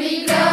Glory, glory.